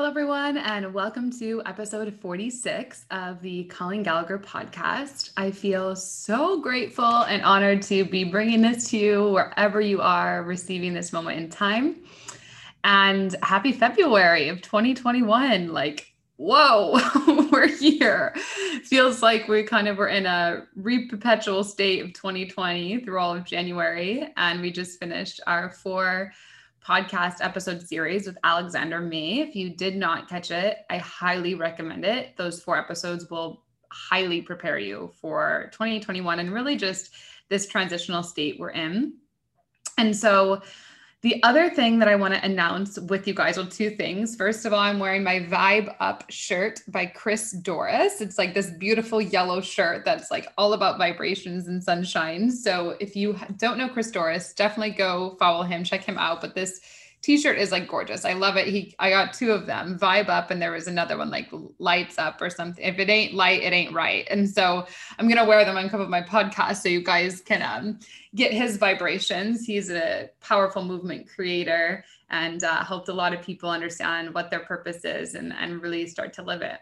Hello, everyone, and welcome to episode 46 of the Colleen Gallagher podcast. I feel so grateful and honored to be bringing this to you wherever you are receiving this moment in time. And happy February of 2021. Like, whoa, we're here. Feels like we kind of were in a re-perpetual state of 2020 through all of January. And we just finished our four podcast episode series with Alexander May. If you did not catch it, I highly recommend it. Those four episodes will highly prepare you for 2021 and really just this transitional state we're in. And so, the other thing that I want to announce with you guys, well, two things. First of all, I'm wearing my Vibe Up shirt by Chris Dorris. It's like this beautiful yellow shirt that's like all about vibrations and sunshine. So if you don't know Chris Dorris, definitely go follow him, check him out. But this t-shirt is like gorgeous. I love it. He I got two of them, Vibe Up and there was another one like Lights Up or something. If it ain't light, it ain't right. And so I'm to wear them on top of my podcast so you guys can um, get his vibrations. He's a powerful movement creator and uh, helped a lot of people understand what their purpose is and and really start to live it.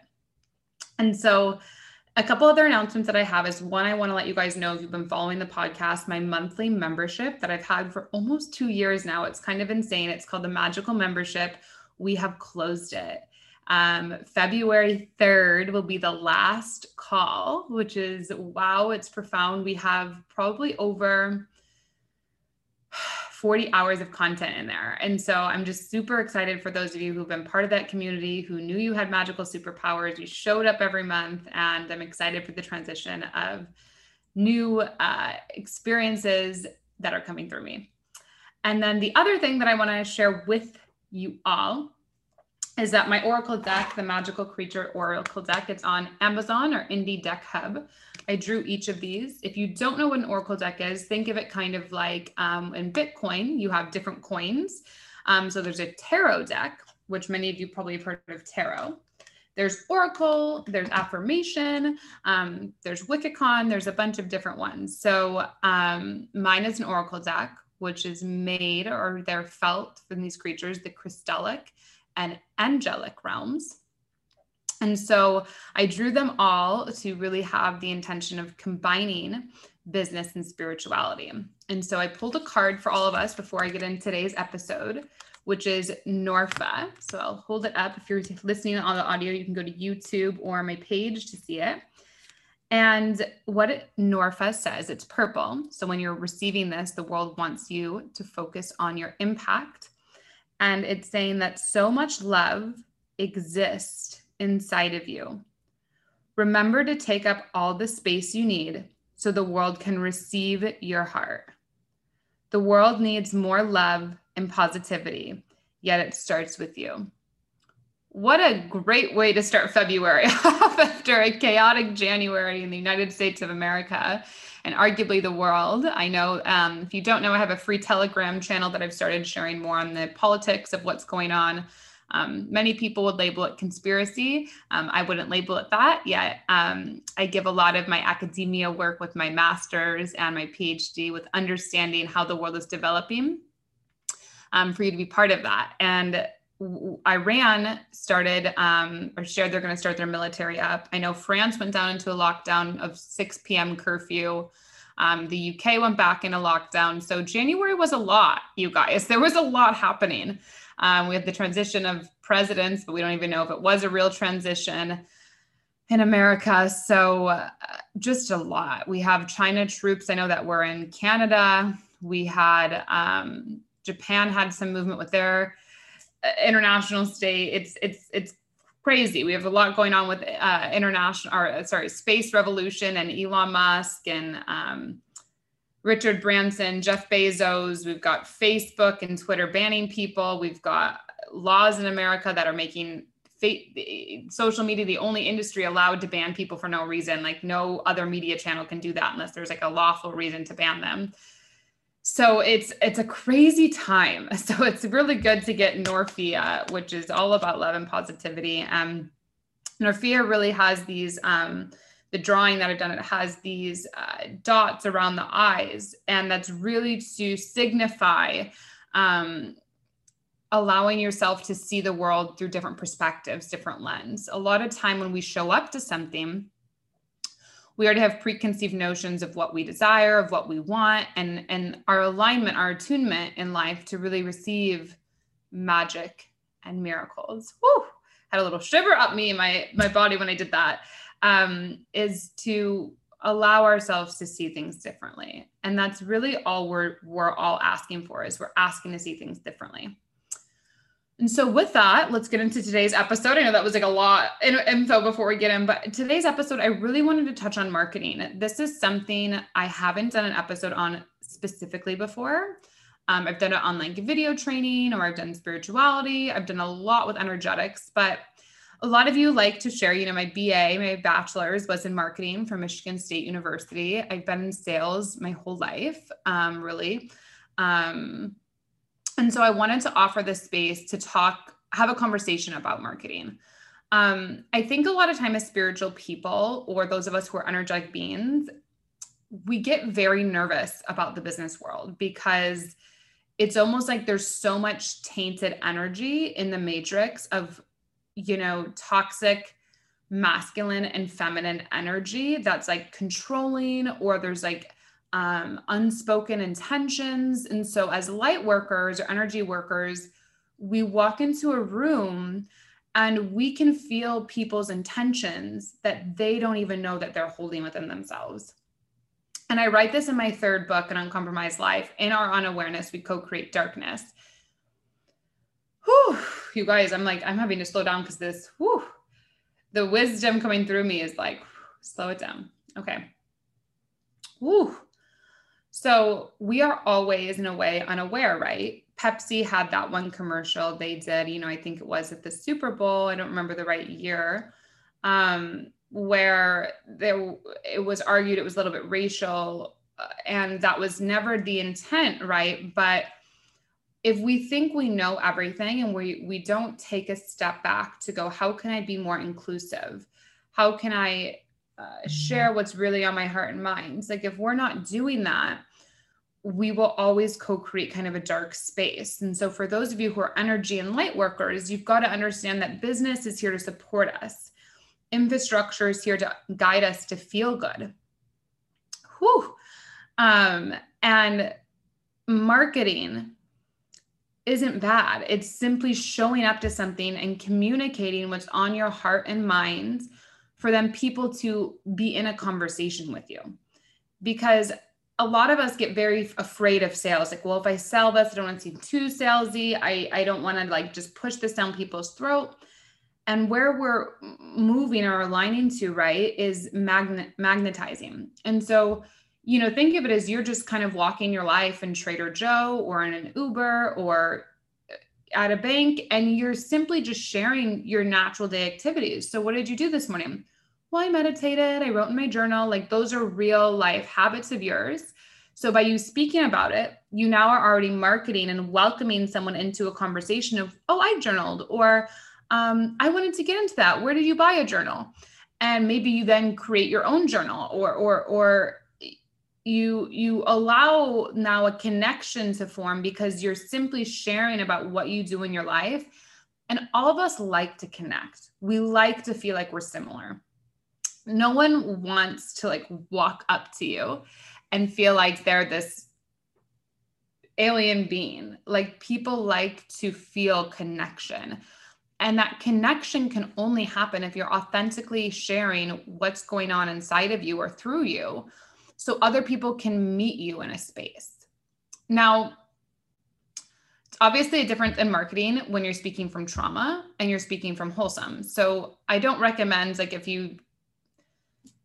And so a couple other announcements that I have is one, I want to let you guys know if you've been following the podcast, my monthly membership that I've had for almost two years now. It's kind of insane. It's called the Magical Membership. We have closed it. Um, February 3rd will be the last call, which is wow, it's profound. We have probably over 40 hours of content in there. And so I'm just super excited for those of you who've been part of that community, who knew you had magical superpowers. You showed up every month, and I'm excited for the transition of new uh, experiences that are coming through me. And then the other thing that I want to share with you all is that my Oracle deck, the Magical Creature Oracle deck, it's on Amazon or Indie Deck Hub. I drew each of these. If you don't know what an Oracle deck is, think of it kind of like um, in Bitcoin, you have different coins. Um, so there's a tarot deck, which many of you probably have heard of tarot. There's Oracle, there's Affirmation, um, there's Wiccan, there's a bunch of different ones. So um, mine is an Oracle deck, which is made or they're felt from these creatures, the crystallic and angelic realms. And so I drew them all to really have the intention of combining business and spirituality. And so I pulled a card for all of us before I get in today's episode, which is Norfa. So I'll hold it up. If you're listening on the audio, you can go to YouTube or my page to see it. And what Norfa says, it's purple. So when you're receiving this, the world wants you to focus on your impact and it's saying that so much love exists inside of you. Remember to take up all the space you need so the world can receive your heart. The world needs more love and positivity, yet it starts with you. What a great way to start February off after a chaotic January in the United States of America and arguably the world. I know um, if you don't know, I have a free Telegram channel that I've started sharing more on the politics of what's going on. Um, many people would label it conspiracy. Um, I wouldn't label it that yet. Um, I give a lot of my academia work with my master's and my PhD with understanding how the world is developing um, for you to be part of that. And Iran started um, or shared they're going to start their military up. I know France went down into a lockdown of 6 p.m. curfew. Um, the UK went back in a lockdown. So January was a lot, you guys. There was a lot happening. Um, we had the transition of presidents, but we don't even know if it was a real transition in America. So uh, just a lot. We have China troops. I know that we're in Canada. We had um, Japan had some movement with their international state. It's it's it's crazy. We have a lot going on with uh, international, or uh, sorry, space revolution and Elon Musk and um, Richard Branson, Jeff Bezos. We've got Facebook and Twitter banning people. We've got laws in America that are making fa- social media the only industry allowed to ban people for no reason. Like no other media channel can do that unless there's like a lawful reason to ban them so it's it's a crazy time so it's really good to get norphia which is all about love and positivity um norphia really has these um the drawing that i've done it has these uh, dots around the eyes and that's really to signify um allowing yourself to see the world through different perspectives, different lens. A lot of time when we show up to something, we already have preconceived notions of what we desire, of what we want, and and our alignment, our attunement in life to really receive magic and miracles. Woo! Had a little shiver up me my my body when I did that. Um, is to allow ourselves to see things differently, and that's really all we're we're all asking for. Is we're asking to see things differently. And so, with that, let's get into today's episode. I know that was like a lot in info before we get in, but today's episode, I really wanted to touch on marketing. This is something I haven't done an episode on specifically before. Um, I've done it on like video training or I've done spirituality. I've done a lot with energetics, but a lot of you like to share, you know, my BA, my bachelor's was in marketing from Michigan State University. I've been in sales my whole life, um, really. Um, and so I wanted to offer this space to talk, have a conversation about marketing. Um, I think a lot of time as spiritual people or those of us who are energetic beings, we get very nervous about the business world because it's almost like there's so much tainted energy in the matrix of, you know, toxic masculine and feminine energy that's like controlling or there's like um, unspoken intentions. And so, as light workers or energy workers, we walk into a room and we can feel people's intentions that they don't even know that they're holding within themselves. And I write this in my third book, An Uncompromised Life. In our unawareness, we co create darkness. Whew, you guys, I'm like, I'm having to slow down because this, whew, the wisdom coming through me is like, slow it down. Okay. Whew. So we are always, in a way, unaware, right? Pepsi had that one commercial they did, you know, I think it was at the Super Bowl. I don't remember the right year, um, where there it was argued it was a little bit racial, uh, and that was never the intent, right? But if we think we know everything and we we don't take a step back to go, how can I be more inclusive? How can I uh, share what's really on my heart and mind? Like if we're not doing that, we will always co-create kind of a dark space. And so for those of you who are energy and light workers, you've got to understand that business is here to support us. Infrastructure is here to guide us to feel good. Whew. Um, and marketing isn't bad. It's simply showing up to something and communicating what's on your heart and mind for them people to be in a conversation with you. Because a lot of us get very afraid of sales. Like, well, if I sell this, I don't want to seem too salesy. I, I don't want to like just push this down people's throat. And where we're moving or aligning to, right, is magnet magnetizing. And so, you know, think of it as you're just kind of walking your life in Trader Joe or in an Uber or at a bank, and you're simply just sharing your natural day activities. So, what did you do this morning? well, I meditated, I wrote in my journal. Like those are real life habits of yours. So by you speaking about it, you now are already marketing and welcoming someone into a conversation of, oh, I journaled, or um, I wanted to get into that. Where did you buy a journal? And maybe you then create your own journal, or or or you you allow now a connection to form because you're simply sharing about what you do in your life. And all of us like to connect. We like to feel like we're similar no one wants to like walk up to you and feel like they're this alien being. Like people like to feel connection. And that connection can only happen if you're authentically sharing what's going on inside of you or through you so other people can meet you in a space. Now, it's obviously a difference in marketing when you're speaking from trauma and you're speaking from wholesome. So I don't recommend like if you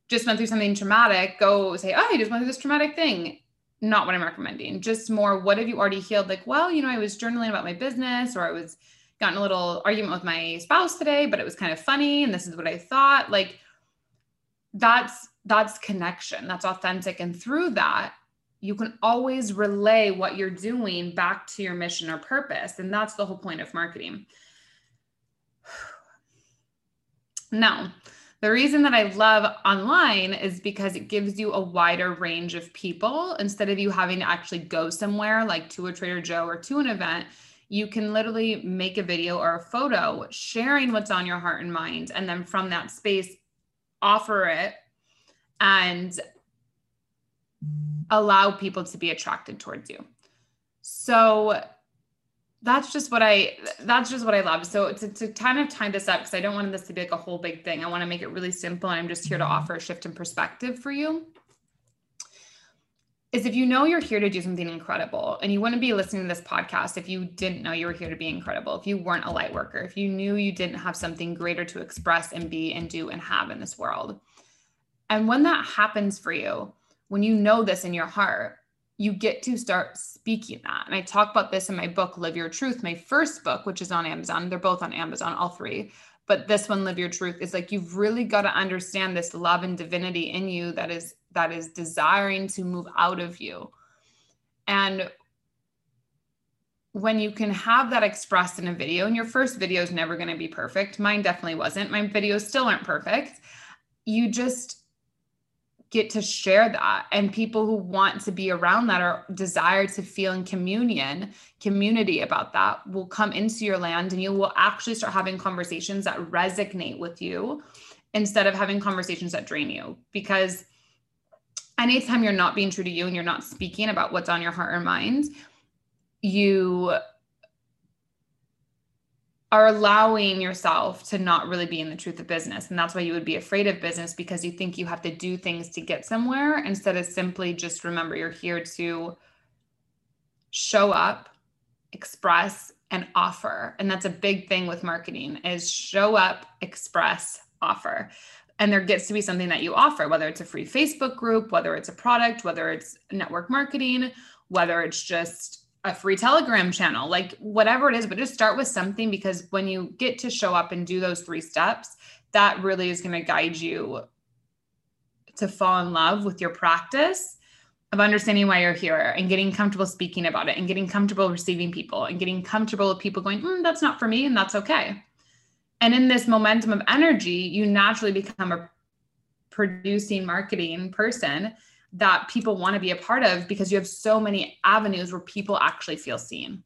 just went through something traumatic, go say, oh, I just went through this traumatic thing. Not what I'm recommending. Just more, what have you already healed? Like, well, you know, I was journaling about my business or I was gotten a little argument with my spouse today, but it was kind of funny. And this is what I thought. Like, that's that's connection. That's authentic. And through that, you can always relay what you're doing back to your mission or purpose. And that's the whole point of marketing. Now, the reason that I love online is because it gives you a wider range of people instead of you having to actually go somewhere like to a Trader Joe or to an event. you can literally make a video or a photo sharing what's on your heart and mind. And then from that space, offer it and allow people to be attracted towards you. So that's just what I that's just what I love. So to, to kind of tie this up, because I don't want this to be like a whole big thing. I want to make it really simple. And I'm just here to offer a shift in perspective for you. Is if you know you're here to do something incredible and you wouldn't be listening to this podcast if you didn't know you were here to be incredible, if you weren't a light worker, if you knew you didn't have something greater to express and be and do and have in this world. And when that happens for you, when you know this in your heart, you get to start speaking that. And I talk about this in my book, Live Your Truth, my first book, which is on Amazon. They're both on Amazon, all three. But this one, Live Your Truth, is like you've really got to understand this love and divinity in you that is that is desiring to move out of you. And when you can have that expressed in a video, and your first video is never going to be perfect. Mine definitely wasn't. My videos still aren't perfect. You just get to share that. And people who want to be around that or desire to feel in communion community about that will come into your land and you will actually start having conversations that resonate with you instead of having conversations that drain you. Because anytime you're not being true to you and you're not speaking about what's on your heart or mind you are allowing yourself to not really be in the truth of business. And that's why you would be afraid of business because you think you have to do things to get somewhere instead of simply just remember you're here to show up, express, and offer. And that's a big thing with marketing is show up, express, offer. And there gets to be something that you offer, whether it's a free Facebook group, whether it's a product, whether it's network marketing, whether it's just a free telegram channel like whatever it is but just start with something because when you get to show up and do those three steps that really is going to guide you to fall in love with your practice of understanding why you're here and getting comfortable speaking about it and getting comfortable receiving people and getting comfortable with people going mm, that's not for me and that's okay. And in this momentum of energy you naturally become a producing marketing person that people want to be a part of because you have so many avenues where people actually feel seen.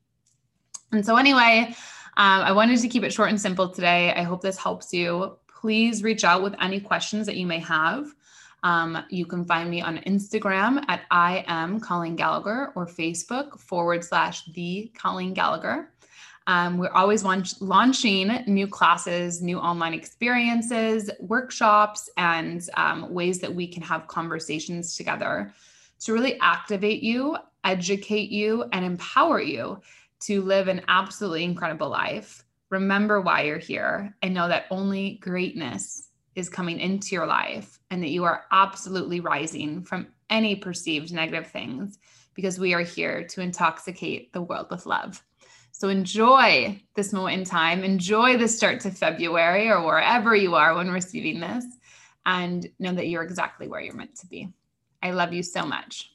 And so, anyway, um, I wanted to keep it short and simple today. I hope this helps you. Please reach out with any questions that you may have. Um, you can find me on Instagram at I am Colleen Gallagher or Facebook forward slash the Colleen Gallagher. Um, we're always launch- launching new classes, new online experiences, workshops, and um, ways that we can have conversations together to really activate you, educate you, and empower you to live an absolutely incredible life. Remember why you're here and know that only greatness is coming into your life and that you are absolutely rising from any perceived negative things because we are here to intoxicate the world with love. So enjoy this moment in time. Enjoy the start to February or wherever you are when receiving this, and know that you're exactly where you're meant to be. I love you so much.